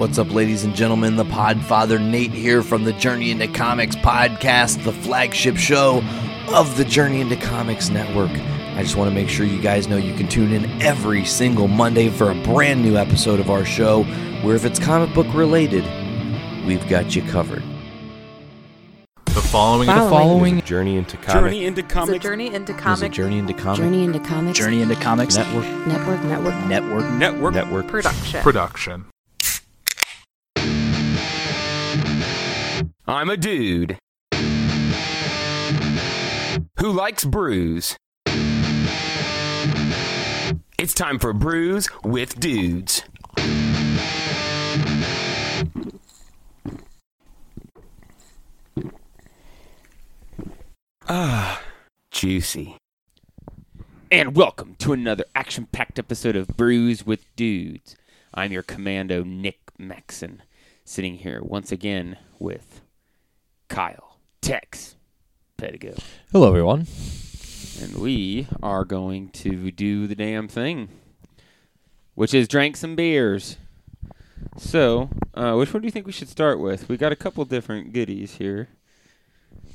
What's up, ladies and gentlemen? The Podfather Nate here from the Journey into Comics podcast, the flagship show of the Journey into Comics Network. I just want to make sure you guys know you can tune in every single Monday for a brand new episode of our show, where if it's comic book related, we've got you covered. The following, The following journey into comics. Journey into It's a comics journey into It's a Journey into Comics Journey into Comics Journey into comics Network Network Network Network. network. network. production. production. I'm a dude who likes brews. It's time for brews with dudes. Ah, juicy. And welcome to another action packed episode of Brews with Dudes. I'm your commando, Nick Maxon, sitting here once again with Kyle, Tex, Pedigo. Hello everyone. And we are going to do the damn thing, which is drink some beers. So, uh, which one do you think we should start with? We got a couple different goodies here.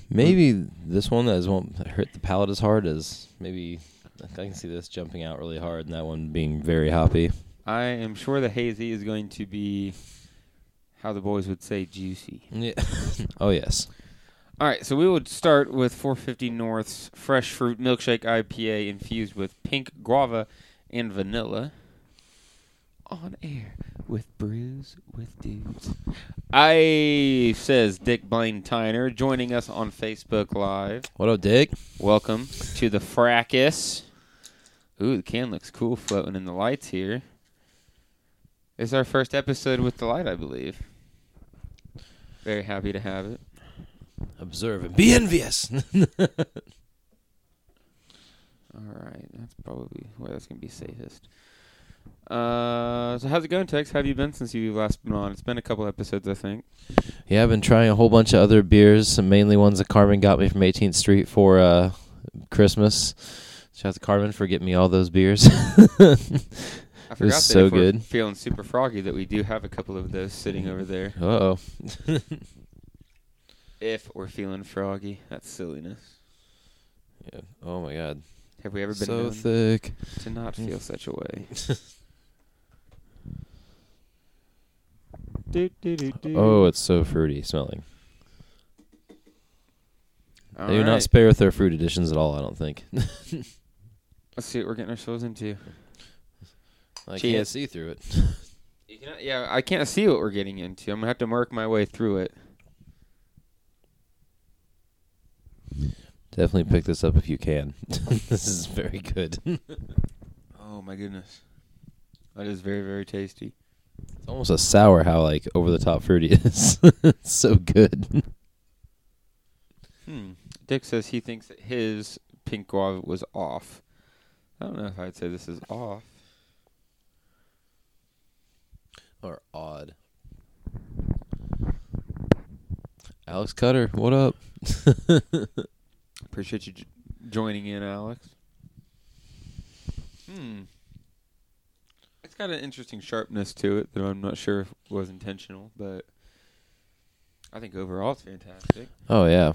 Maybe this one that won't hurt the palate as hard as maybe I can see this jumping out really hard and that one being very hoppy. I am sure the hazy is going to be how the boys would say juicy. Yeah. oh yes. All right, so we would start with 450 North's fresh fruit milkshake IPA infused with pink guava and vanilla. On air with brews with dudes. I says Dick Blaine Tyner joining us on Facebook Live. What up, Dick? Welcome to the fracas. Ooh, the can looks cool floating in the lights here. It's our first episode with the light, I believe. Very happy to have it. Observe and be envious. All right, that's probably where that's gonna be safest. Uh, so how's it going, Tex? How have you been since you last been on? It's been a couple episodes, I think. yeah, I've been trying a whole bunch of other beers, some mainly ones that Carmen got me from 18th Street for uh, Christmas. Shout out to Carmen for getting me all those beers. I forgot that so if we're good. feeling super froggy that we do have a couple of those sitting over there. uh oh. If we're feeling froggy, that's silliness. yeah. Oh my god. Have we ever been So known thick. to not feel such a way? do, do, do, do. Oh, it's so fruity smelling. All they do right. not spare with their fruit editions at all, I don't think. Let's see what we're getting ourselves into. I can't see through it. You cannot, yeah, I can't see what we're getting into. I'm gonna have to work my way through it. Definitely pick this up if you can. this is very good. Oh my goodness, that is very very tasty. It's almost a sour how like over the top fruity it is. it's so good. Hmm. Dick says he thinks that his pink guava was off. I don't know if I'd say this is off. or odd. Alex Cutter, what up? Appreciate you j- joining in, Alex. Hmm. It's got an interesting sharpness to it that I'm not sure if it was intentional, but I think overall it's fantastic. oh yeah.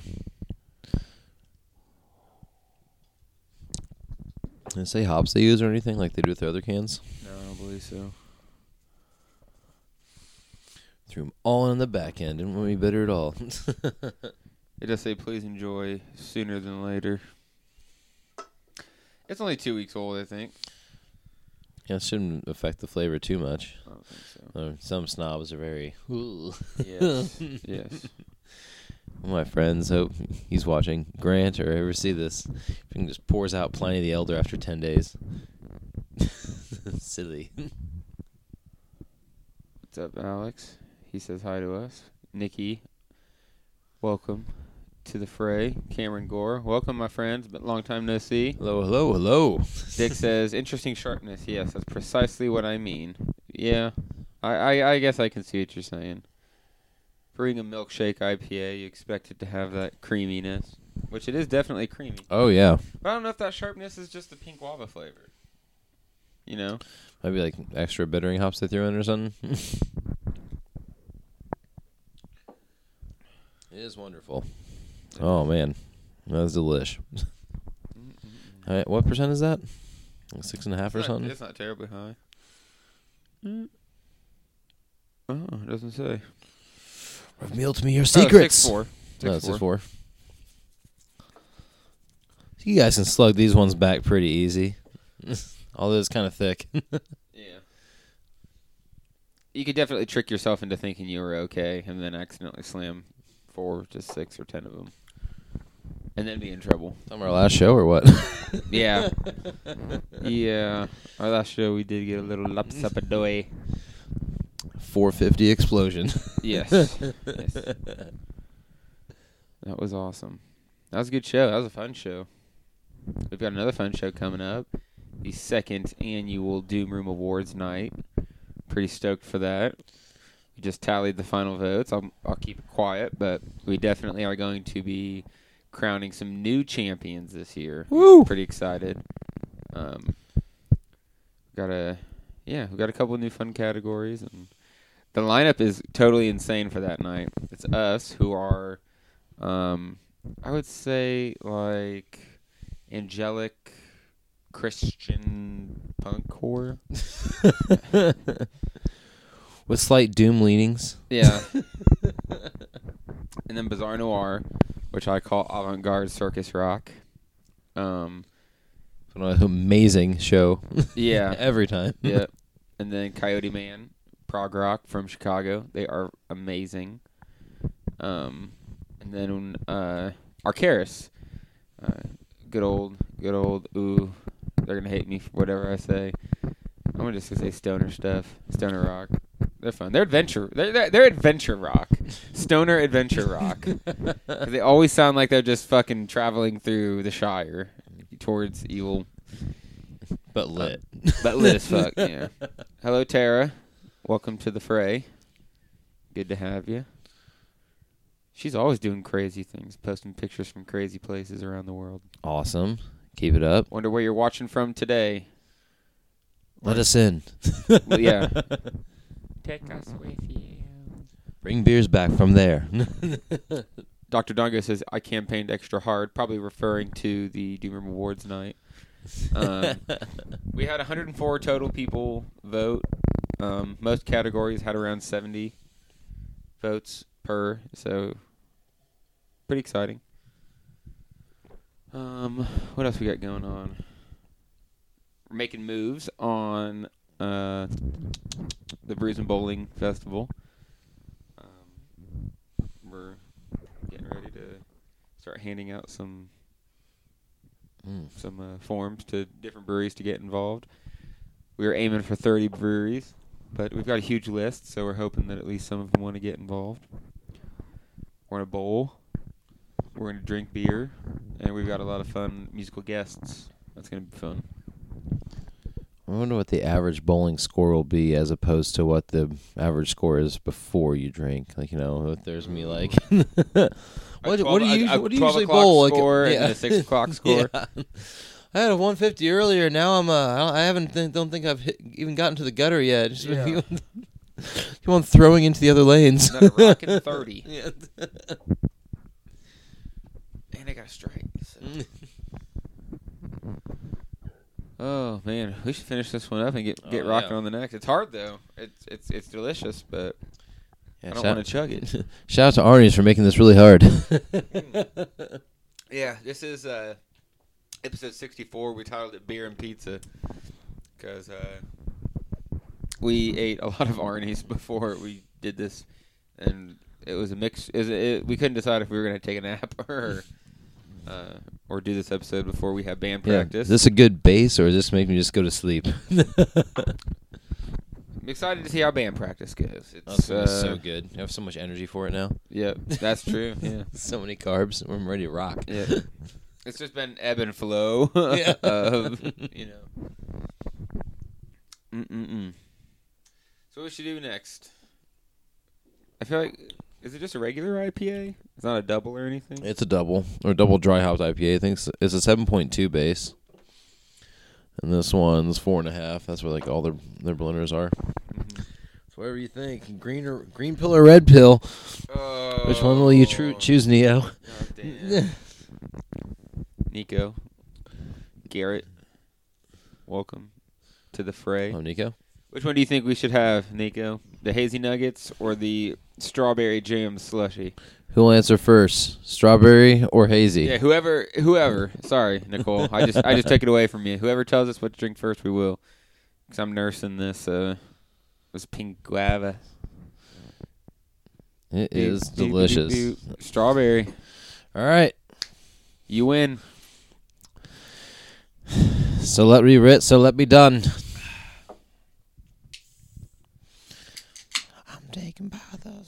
Did it say hops they use or anything like they do with their other cans? No, I don't believe so. Threw them all in the back end. Didn't want me bitter at all. It just say please enjoy sooner than later. It's only two weeks old, I think. yeah, it shouldn't affect the flavor too much. I don't think so. Uh, some snobs are very. Ooh. Yes. yes. My friends hope he's watching Grant or ever see this. He just pours out Pliny the Elder after ten days. Silly. What's up, Alex? He says hi to us. Nikki, welcome to the fray. Cameron Gore, welcome, my friends. But long time no see. Hello, hello, hello. Dick says interesting sharpness. Yes, that's precisely what I mean. Yeah, I, I, I guess I can see what you're saying. For being a milkshake IPA, you expect it to have that creaminess, which it is definitely creamy. Oh yeah, But I don't know if that sharpness is just the pink guava flavor. You know, maybe like extra bittering hops they threw in or something. is wonderful. Oh man, that's delish. All right, what percent is that? Like Six and a half or It's not- something. It's not terribly high. Mm. Oh, it doesn't say. Reveal to me your Oh, secrets. six four. Oh, no, Six four. You guys can slug these ones back pretty easy. Although it's kind of thick. Yeah. You could definitely trick yourself into thinking you were okay, and then accidentally slam four to six or ten of them, and then be in trouble. From our last show or what? Yeah. yeah. Our last show, we did get a little lapsapadoy. 450 explosion. Yes. yes. That was awesome. That was a good show. That was a fun show. We've got another fun show coming up. The second annual Doom Room Awards night. Pretty stoked for that. We just tallied the final votes. I'll, I'll keep it quiet, but we definitely are going to be crowning some new champions this year. Woo! Pretty excited. Um, got a yeah, we got a couple of new fun categories, and the lineup is totally insane for that night. It's us who are, um, I would say like angelic Christian punk core. With slight doom leanings. Yeah. and then Bizarre Noir, which I call avant-garde circus rock. Um, An amazing show. yeah. Every time. yeah. And then Coyote Man, prog rock from Chicago. They are amazing. Um, and then uh, Arcaris, uh, good old, good old. Ooh, they're gonna hate me for whatever I say. I'm gonna just gonna say stoner stuff, stoner rock. They're fun. They're adventure. They're they're, they're adventure rock, stoner adventure rock. they always sound like they're just fucking traveling through the Shire towards evil But uh, lit. but lit as fuck. Yeah. Hello, Tara. Welcome to the fray. Good to have you. She's always doing crazy things, posting pictures from crazy places around the world. Awesome. Keep it up. Wonder where you're watching from today. Let us in. Well, yeah. Take us with you. Bring beers back from there. Dr. Dongo says I campaigned extra hard, probably referring to the Doom Room Awards night. Um, we had 104 total people vote. Um, most categories had around 70 votes per, so pretty exciting. Um, what else we got going on? We're making moves on uh, the Brews and Bowling Festival. Um, we're getting ready to start handing out some Mm. some uh, forms to different breweries to get involved. We were aiming for 30 breweries, but we've got a huge list, so we're hoping that at least some of them want to get involved. We're in a bowl. We're going to drink beer, and we've got a lot of fun musical guests. That's going to be fun. I wonder what the average bowling score will be as opposed to what the average score is before you drink. Like you know, if there's me like, what, A what do you a- a what do you usually bowl? Like, score and a 6 o'clock score. Yeah. I had a 150 earlier. Now I'm uh, I don't- haven't th- don't think I've hit, even gotten to the gutter yet. Just Yeah. you want throwing into the other lanes. Another rockin' 30. Yeah. And I got a strike. so- Oh man, we should finish this one up and get get Oh, rocking yeah. on the next. It's hard though. It's it's it's delicious, but Yeah, I don't want to chug it. Shout out to Arnie's for making this really hard. yeah, this is uh, episode sixty four. We titled it "Beer and Pizza" because uh, we ate a lot of Arnie's before we did this, and it was a mix. Is it, we couldn't decide if we were gonna take a nap or uh, or do this episode before we have band Yeah. practice. Is this a good base or does this make me just go to sleep? I'm excited to see how band practice goes. It's That's gonna so uh, good. I have so much energy for it now. Yep, that's true. Yeah, so many carbs. I'm ready to rock. yeah. It's just been ebb and flow Yeah. of you know. Mm-mm-mm. So what should we do next? I feel like is it just a regular IPA? It's not a double or anything. It's a double or double dry hopped IPA. I think it's, it's a seven point two base, and this one's four and a half. That's where like all their their blenders are. Mhm. So whatever you think, green or green pill or red pill. Oh. Which one will you tru- choose, Neo? God damn. Nico. Garrett. Welcome to the fray. Oh, Nico. Which one do you think we should have, Nico? The hazy nuggets or the strawberry jam slushy? Who will answer first? Strawberry or hazy? Yeah, whoever, whoever. Sorry, Nicole. I just, I just took it away from you. Whoever tells us what to drink first, we will. Because I'm nursing this, uh, this pink guava. It is Doop, doop, delicious. doop. Strawberry. All right. You win. So let me writ, so let me done. I'm taking.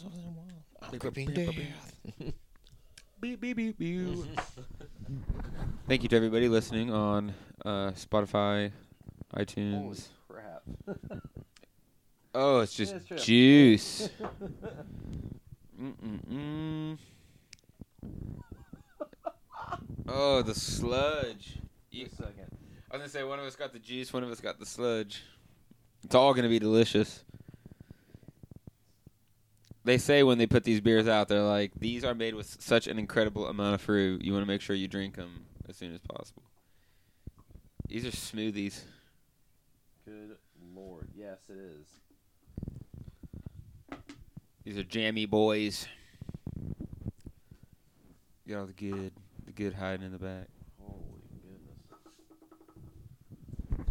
I'm gripping death. Beep, beep, beep, beep. Thank you to everybody listening on uh, Spotify, iTunes. crap. Oh, it's just Yeah, it's juice. Mm-mm-mm. Oh, the sludge. You- I was gonna say one of us got the juice, one of us got the sludge. It's all gonna be delicious. They say when they put these beers out, they're like, these are made with such an incredible amount of fruit. You want to make sure you drink them as soon as possible. These are smoothies. Good lord. Yes, it is. These are jammy boys. Got all the good, the good hiding in the back. Holy goodness.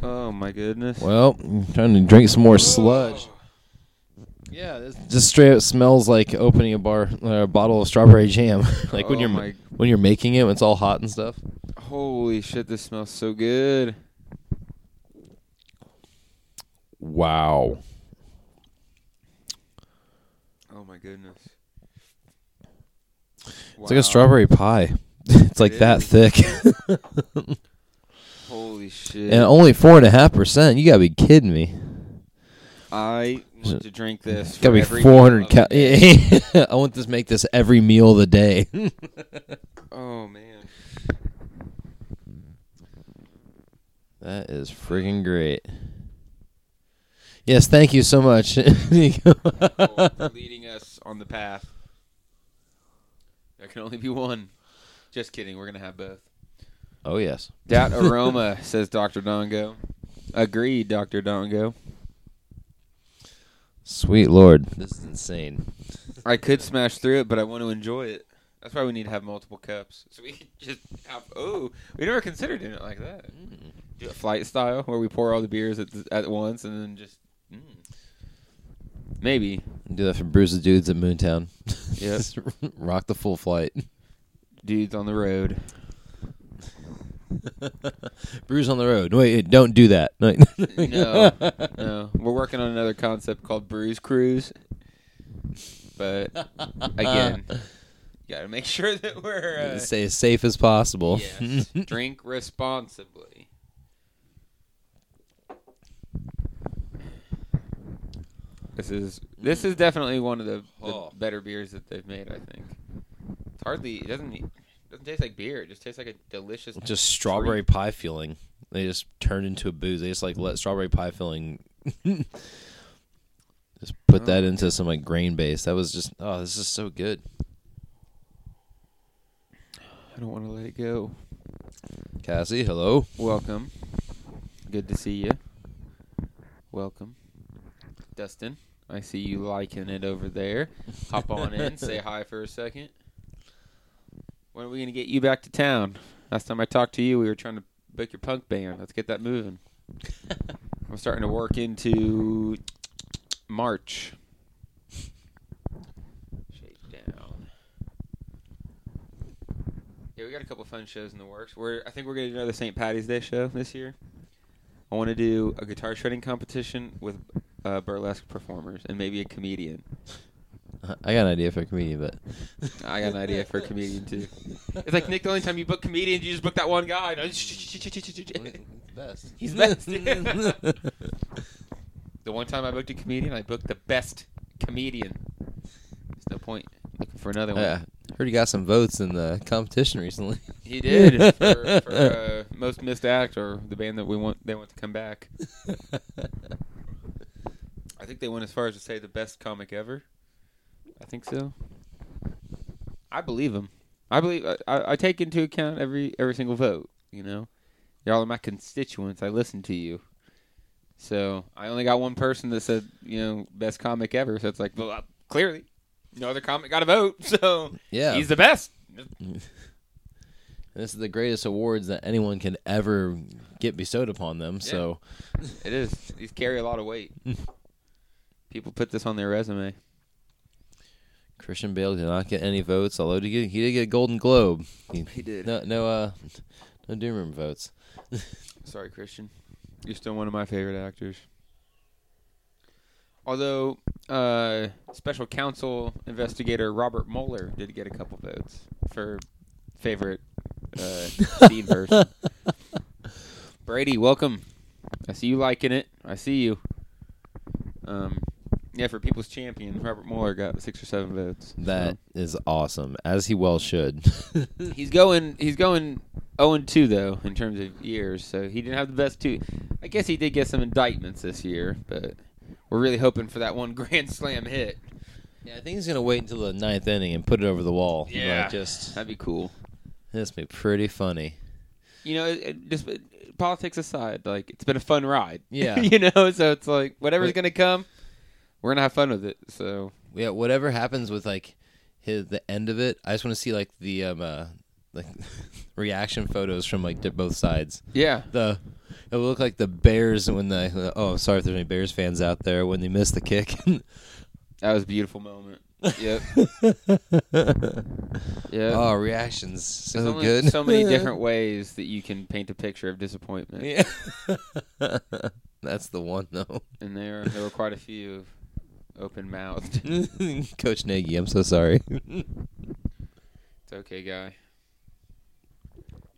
Oh my goodness. Well, I'm trying to drink some more sludge. Yeah, this just straight up smells like opening a bar, uh, a bottle of strawberry jam. like when Oh you're my- when you're making it, when it's all hot and stuff. Holy shit! This smells so good. Wow. Oh my goodness. It's like a strawberry pie. it's like It that is. thick. Holy shit! and only four and a half percent. You gotta be kidding me. I want to drink this. Gotta for be every four meal hundred of the cal. I want this make this every meal of the day. Oh man. that is friggin' great. Yes, thank you so much. For leading us on the path. There can only be one. Just kidding. We're gonna have both. oh yes. That aroma, says Doctor Dongo. Agreed, Doctor Dongo. Sweet lord, this is insane. I could smash through it, but I want to enjoy it. That's why we need to have multiple cups, so we can just have. Oh, we never considered doing it like that. Do it flight style, where we pour all the beers at the, at once and then just. Mm. Maybe Do that for Bruce's dudes at Moontown. Yes, Rock the full flight. dudes on the road. Brews on the road. Wait, don't do that. No. No, no, we're working on another concept called Brews Cruise, but again, you gotta make sure that we're uh, Stay as safe as possible. yes, drink responsibly. This is this is definitely one of the, the Oh. better beers that they've made. I think it's hardly it doesn't doesn't taste like beer. It just tastes like a delicious. just strawberry pie filling. They just turned into a booze. They just like let strawberry pie filling. just put that Oh, into some like grain base. That was just oh, this is so good. I don't want to let it go. Cassie, hello. Welcome. Good to see you. Welcome. Dustin, I see you liking it over there. Hop on in, say hi for a second. When are we going to get you back to town? Last time I talked to you, we were trying to book your punk band. Let's get that moving. I'm starting to work into March. Shake down. Yeah, we got a couple fun shows in the works. We're I think we're gonna do another St. Patty's Day show this year. I want to do a guitar shredding competition with uh, burlesque performers and maybe a comedian. I got an idea for a comedian, but I got an idea for a comedian too. It's like Nick. The only time you book comedians, you just book that one guy. best. He's best. the one time I booked a comedian, I booked the best comedian. There's no point looking for another one. Yeah, heard he got some votes in the competition recently. He did for, for uh, most missed act or the band that we want. They want to come back. I think they went as far as to say the best comic ever. I think so. I believe him. I believe I, I, I take into account every every single vote. You know, y'all are my constituents. I listen to you. So I only got one person that said you know best comic ever. So it's like, well, uh, clearly, no other comic got a vote. So Yeah. he's the best. This is the greatest awards that anyone can ever get bestowed upon them. So It is. These carry a lot of weight. People put this on their resume. Christian Bale did not get any votes, although he did, he did get a Golden Globe. He, He did. No, no, uh, no Doom Room votes. Sorry, Christian. You're still one of my favorite actors. Although, uh, special counsel investigator Robert Mueller did get a couple votes for favorite uh, scene version. Brady, welcome. I see you liking it. I see you. Um, yeah, for People's Champion, Robert Mueller got six or seven votes. That is awesome, as he well should. He's going. He's going. 0 and 2 though in terms of years, so he didn't have the best two. I guess he did get some indictments this year, but we're really hoping for that one grand slam hit. yeah, I think he's gonna wait until the ninth inning and put it over the wall. Yeah. like, just That'd be cool. this be pretty funny. You know, it, it just it- politics aside, like it's been a fun ride. Yeah. you know, so it's like whatever's Wait. gonna come, we're gonna have fun with it. So Yeah, whatever happens with like his the end of it, I just want to see like the um uh, like reaction photos from like both sides. yeah, The it will look like the Bears when the oh sorry if there's any Bears fans out there when they missed the kick. that was a beautiful moment. Yep. yeah. oh, reactions so only good. so many different ways that you can paint a picture of disappointment. yeah. That's the one though. and there there were quite a few open mouthed. Coach Nagy, I'm so sorry. it's okay, guy.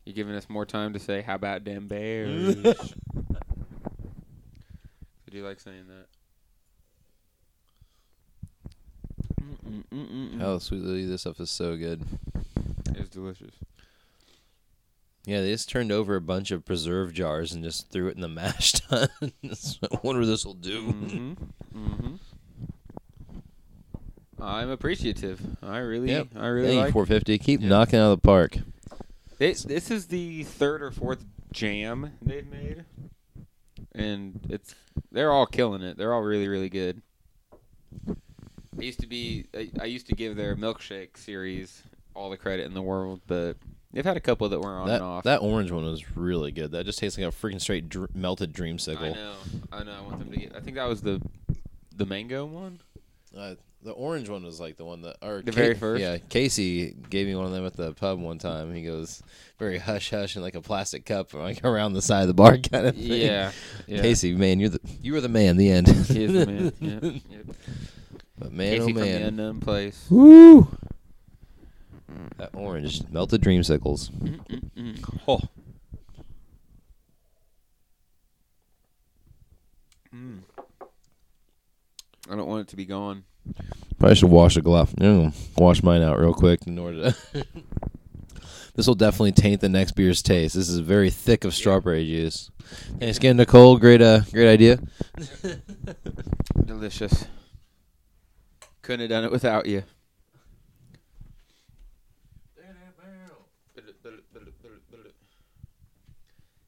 You're giving us more time to say how about them bears. I do like saying that. Oh, sweet Lily, this stuff is so good. It's delicious. Yeah, they just turned over a bunch of preserve jars and just threw it in the mash tun. I wonder what this will do. hmm hmm I'm appreciative. I really, Yep. I really Thank you, like. 450. Keep Yeah. knocking out of the park. This this is the third or fourth jam they've made, and it's they're all killing it. They're all really really good. I used to be I, I used to give their milkshake series all the credit in the world, but they've had a couple that were on That and off. that orange one was really good. That just tastes like a freaking straight dr- melted I dreamsicle. know, I know. I want them to get. I think that was the the mango one. Uh, the orange one was like the one that, or The very first? Yeah, Casey gave me one of them at the pub one time. He goes very hush hush in like a plastic cup, like around the side of the bar kind of thing. Yeah, yeah. Casey, man, you're the you were the man. The end. He is the man. Yep, yep. But man, Casey oh from the man, unknown place. woo! That orange melted dreamsicles. Mm-mm-mm. Oh. Mm. I don't want it to be gone. Probably should wash a glove. No, wash mine out real quick in order to. this will definitely taint the next beer's taste. This is very thick of strawberry juice. Thanks again, Nicole. Great, uh, great idea. Delicious. Couldn't have done it without you.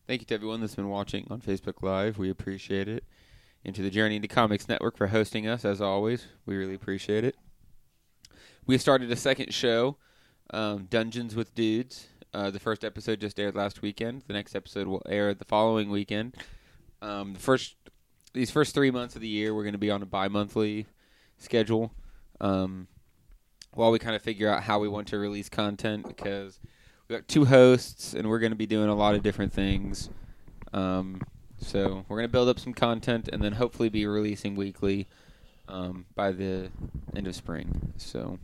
Thank you to everyone that's been watching on Facebook Live. We appreciate it. And to the Journey into Comics Network for hosting us, as always. We really appreciate it. We started a second show, um, Dungeons with Dudes. Uh, the first episode just aired last weekend. The next episode will air the following weekend. Um, the first these first three months of the year, we're going to be on a bi-monthly schedule um, while we kind of figure out how we want to release content because we got two hosts and we're going to be doing a lot of different things. Um, so we're to build up some content and then hopefully be releasing weekly um, by the end of spring. So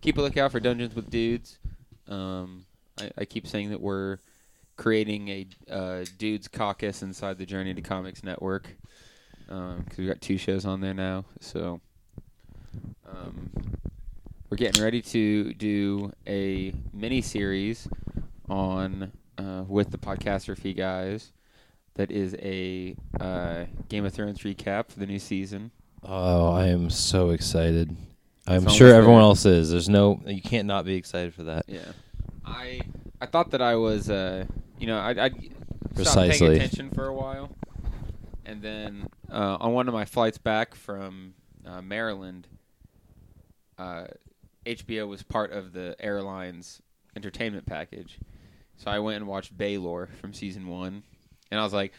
keep a lookout for Dungeons with Dudes. Um, I, I keep saying that we're creating a uh, dudes caucus inside the Journey to Comics network because we've got two shows on there now. So um, we're getting ready to do a mini series on uh, with the podcaster fee guys. That is a uh, Game of Thrones recap for the new season. Oh, I am so excited. I'm It's sure almost everyone there. else is. There's no you can't not be excited for that. Yeah, I I thought that I was uh you know I I stopped Precisely. paying attention for a while, and then uh, on one of my flights back from uh, Maryland, uh, HBO was part of the airline's entertainment package, so I went and watched Baelor from season one, and I was like.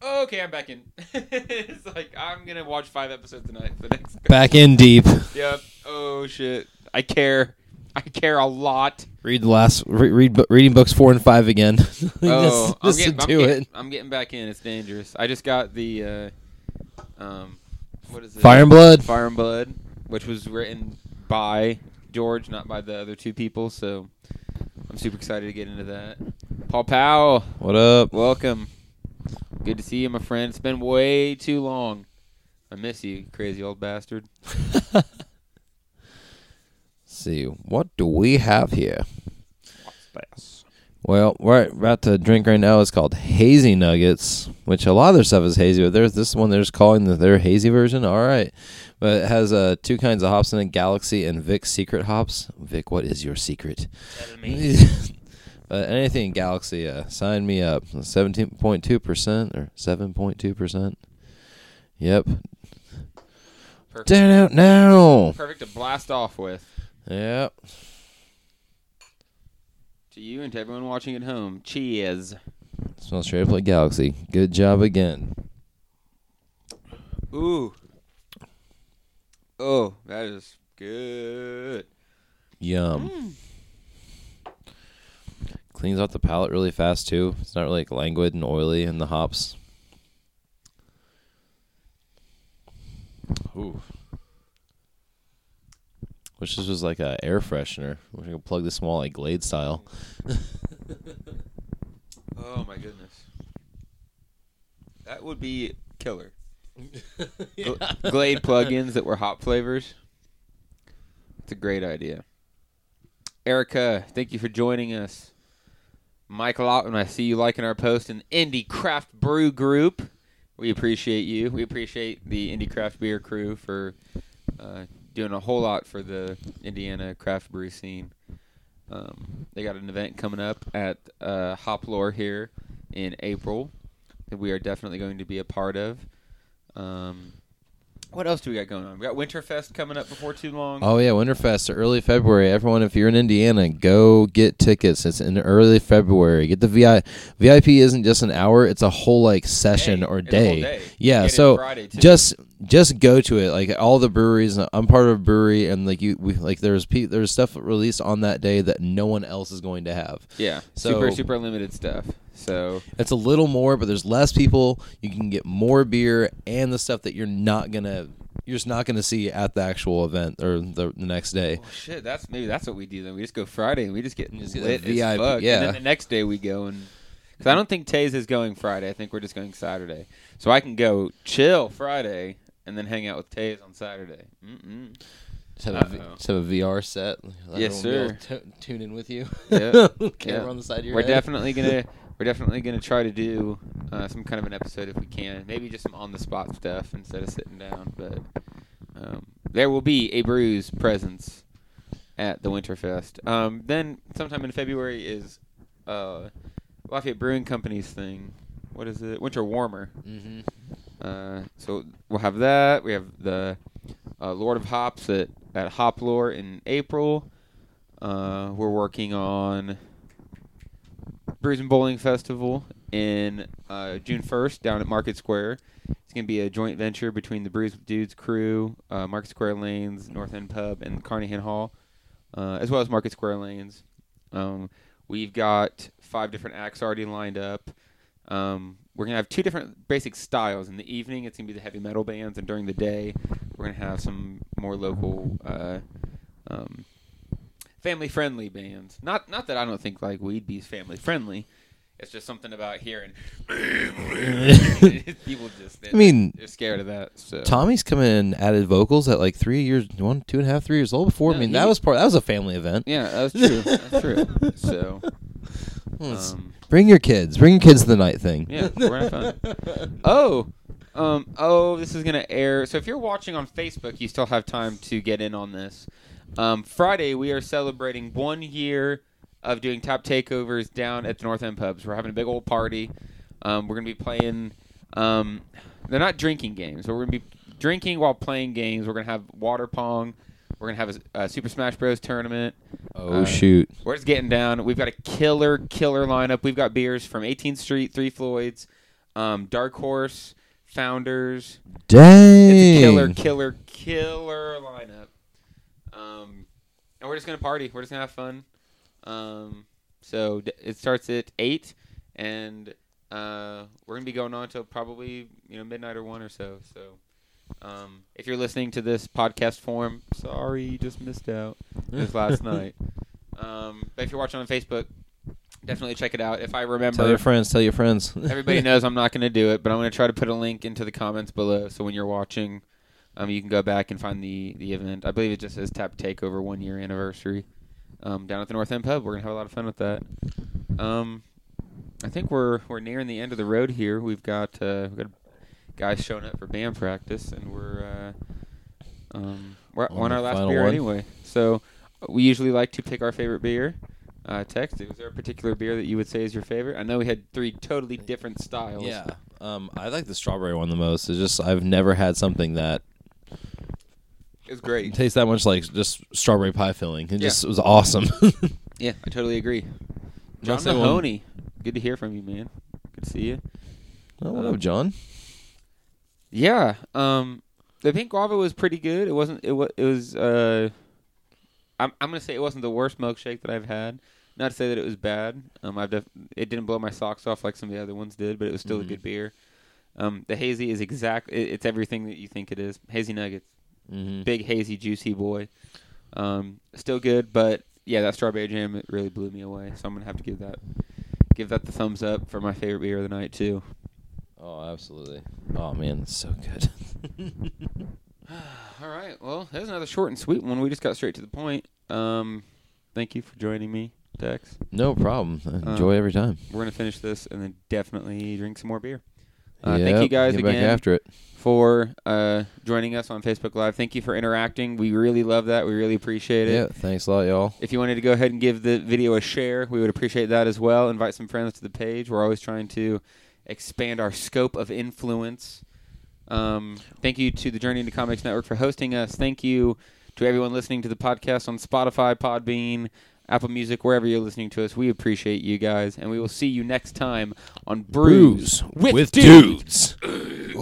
Okay, I'm back in. it's like I'm gonna watch five episodes tonight for the next. Back in deep. Yep. Oh shit. I care. I care a lot. Read the last re- read bu- reading books 4 and 5 again. Oh, I'm listen getting, I'm, to getting. I'm getting back in. It's dangerous. I just got the, uh, um, what is it? Fire and Blood. Fire and Blood, which was written by George, not by the other two people. So I'm super excited to get into that. Paul Powell, What up? welcome. Good to see you, my friend. It's been way too long. I miss you, crazy old bastard. see, what do we have here? What's? Well, we're about to drink right now. It's called Hazy Nuggets, which a lot of their stuff is hazy, but there's this one they're just calling the, their hazy version. All right. But it has uh, two kinds of hops in it Galaxy and Vic secret hops. Vic, what is your secret? Tell but anything in Galaxy, uh, sign me up. 17.2% or 7.2%. Yep. Perfect. Down out now. Perfect to blast off with. Yep. To you and to everyone watching at home, cheers. Smells straight up like Galaxy. Good job again. Ooh. Oh, that is good. Yum. Cleans out the palate really fast too. It's not really like languid and oily in the hops. Ooh. Wish this was like a air freshener. Wish I could plug this more like Glade style. Oh my goodness. That would be killer. Gl- Glade plugins that were hop flavors. It's a great idea. Erica, thank you for joining us. Michael Ottman, I see you liking our post in Indie Craft Brew Group. We appreciate you. We appreciate the Indie Craft Beer crew for uh, doing a whole lot for the Indiana craft brew scene. Um, they got an event coming up at uh, Hoplore here in April that we are definitely going to be a part of. Um, what else do we got going on? We got Winterfest coming up before too long. Oh yeah, Winterfest, early February. Everyone, if you're in Indiana, go get tickets. It's in early February. Get the VI. VIP isn't just an hour; it's a whole like session Day. or It's a whole day. day. Yeah, so just just go to it. Like all the breweries, I'm part of a brewery, and like you, we like there's pe- there's stuff released on that day that no one else is going to have. yeah, So- super super limited stuff. So It's a little more, but there's less people. You can get more beer and the stuff that you're not gonna you're just not gonna see at the actual event or the, the next day. oh, shit, that's maybe that's what we do then. We just go Friday and we just get Just get lit the as fuck. yeah. And then the next day we go and because I don't think Taze is going Friday. I think we're just going Saturday. So I can go chill Friday and then hang out with Taze on Saturday. Mm-mm. Just have, a, just have a VR set. Let Yes, everyone be able sir. t- tune in with you. Yeah. Camera Yeah. on the side of your We're head. definitely gonna we're definitely gonna try to do uh, some kind of an episode if we can. Maybe just some on the spot stuff instead of sitting down. But um, there will be a Brews presence at the Winterfest. Um, then sometime in February is uh, Lafayette Brewing Company's thing. What is it? Winter Warmer. Mhm. Uh, so we'll have that. We have the uh, Lord of Hops at, at Hoplore in April. Uh, we're working on Brews and Bowling Festival in uh, June 1st down at Market Square. It's going to be a joint venture between the Brews Dudes crew, uh, Market Square Lanes, North End Pub, and Carnahan Hall, uh, as well as Market Square Lanes. Um, we've got five different acts already lined up. Um, we're gonna have two different basic styles. In the evening, it's gonna be the heavy metal bands, and during the day, we're gonna have some more local, uh, family-friendly bands. Not not that I don't think like Weed Bee's family-friendly. It's just something about hearing people just. I mean, they're scared of that. So Tommy's come in and added vocals at like three years, one, two and a half, three years old before. I mean, he- that was part. That was a family event. yeah, that's true. That's true. So. Um, Bring your kids. Bring your kids to the night thing. Yeah, we're having fun. Oh, Um. Oh, this is gonna air. So if you're watching on Facebook, you still have time to get in on this. Um, Friday we are celebrating one year of doing tap takeovers down at the North End pubs. We're having a big old party. Um, we're gonna be playing. Um, they're not drinking games, but we're gonna be drinking while playing games. We're gonna have water pong. We're gonna have a, a Super Smash Bros. tournament. Oh Uh, shoot! We're just getting down. We've got a killer, killer lineup. We've got beers from 18th Street, Three Floyds, um, Dark Horse, Founders. Dang! It's a killer, killer, killer lineup. Um, and we're just gonna party. We're just gonna have fun. Um, so d- it starts at eight, and uh, we're gonna be going on till probably you know midnight or one or so. So. Um, if you're listening to this podcast form, sorry, you just missed out. Was last night. Um, but if you're watching on Facebook, definitely check it out. If I remember, Tell your friends. Tell your friends. Everybody knows I'm not going to do it, but I'm going to try to put a link into the comments below, so when you're watching, um, you can go back and find the the event. I believe it just says Tap Takeover one year anniversary, um, down at the North End Pub. We're gonna have a lot of fun with that. Um, I think we're we're nearing the end of the road here. We've got uh, we've got guys showing up for band practice, and we're uh, um, we're On on our last beer one. anyway. So we usually like to pick our favorite beer. Uh, Tex. Was there a particular beer that you would say is your favorite? I know we had three totally different styles. Yeah. Um, I like the strawberry one the most. It's just I've never had something that It was great. tastes that much like just strawberry pie filling. It just was awesome. Yeah, I totally agree. John Must say one- Mahoney, good to hear from you, man. Good to see you. oh, what up, John? Yeah, um, the pink guava was pretty good. It wasn't. It was. It was. Uh, I'm. I'm gonna say it wasn't the worst milkshake that I've had. Not to say that it was bad. Um, I've. Def- it didn't blow my socks off like some of the other ones did, but it was still a good beer. Um, the hazy is exact. It, it's everything that you think it is. Hazy nuggets, Mm-hmm. big hazy juicy boy. Um, still good, but yeah, that strawberry jam it really blew me away. So I'm gonna have to give that. Give that the thumbs up for my favorite beer of the night too. Oh, absolutely. Oh man, it's so good. All right. Well, there's another short and sweet one. We just got straight to the point. Um, thank you for joining me, Dex. no problem. I enjoy every time. We're gonna finish this and then definitely drink some more beer. Uh, thank you guys again after it. for uh, joining us on Facebook Live. Thank you for interacting. We really love that. We really appreciate it. Yeah, thanks a lot, y'all. If you wanted to go ahead and give the video a share, we would appreciate that as well. Invite some friends to the page. We're always trying to expand our scope of influence. Um, thank you to the Journey into Comics Network for hosting us. Thank you to everyone listening to the podcast on Spotify, Podbean, Apple Music, wherever you're listening to us. We appreciate you guys, and we will see you next time on Brews, Brews with, with, Dudes. dudes.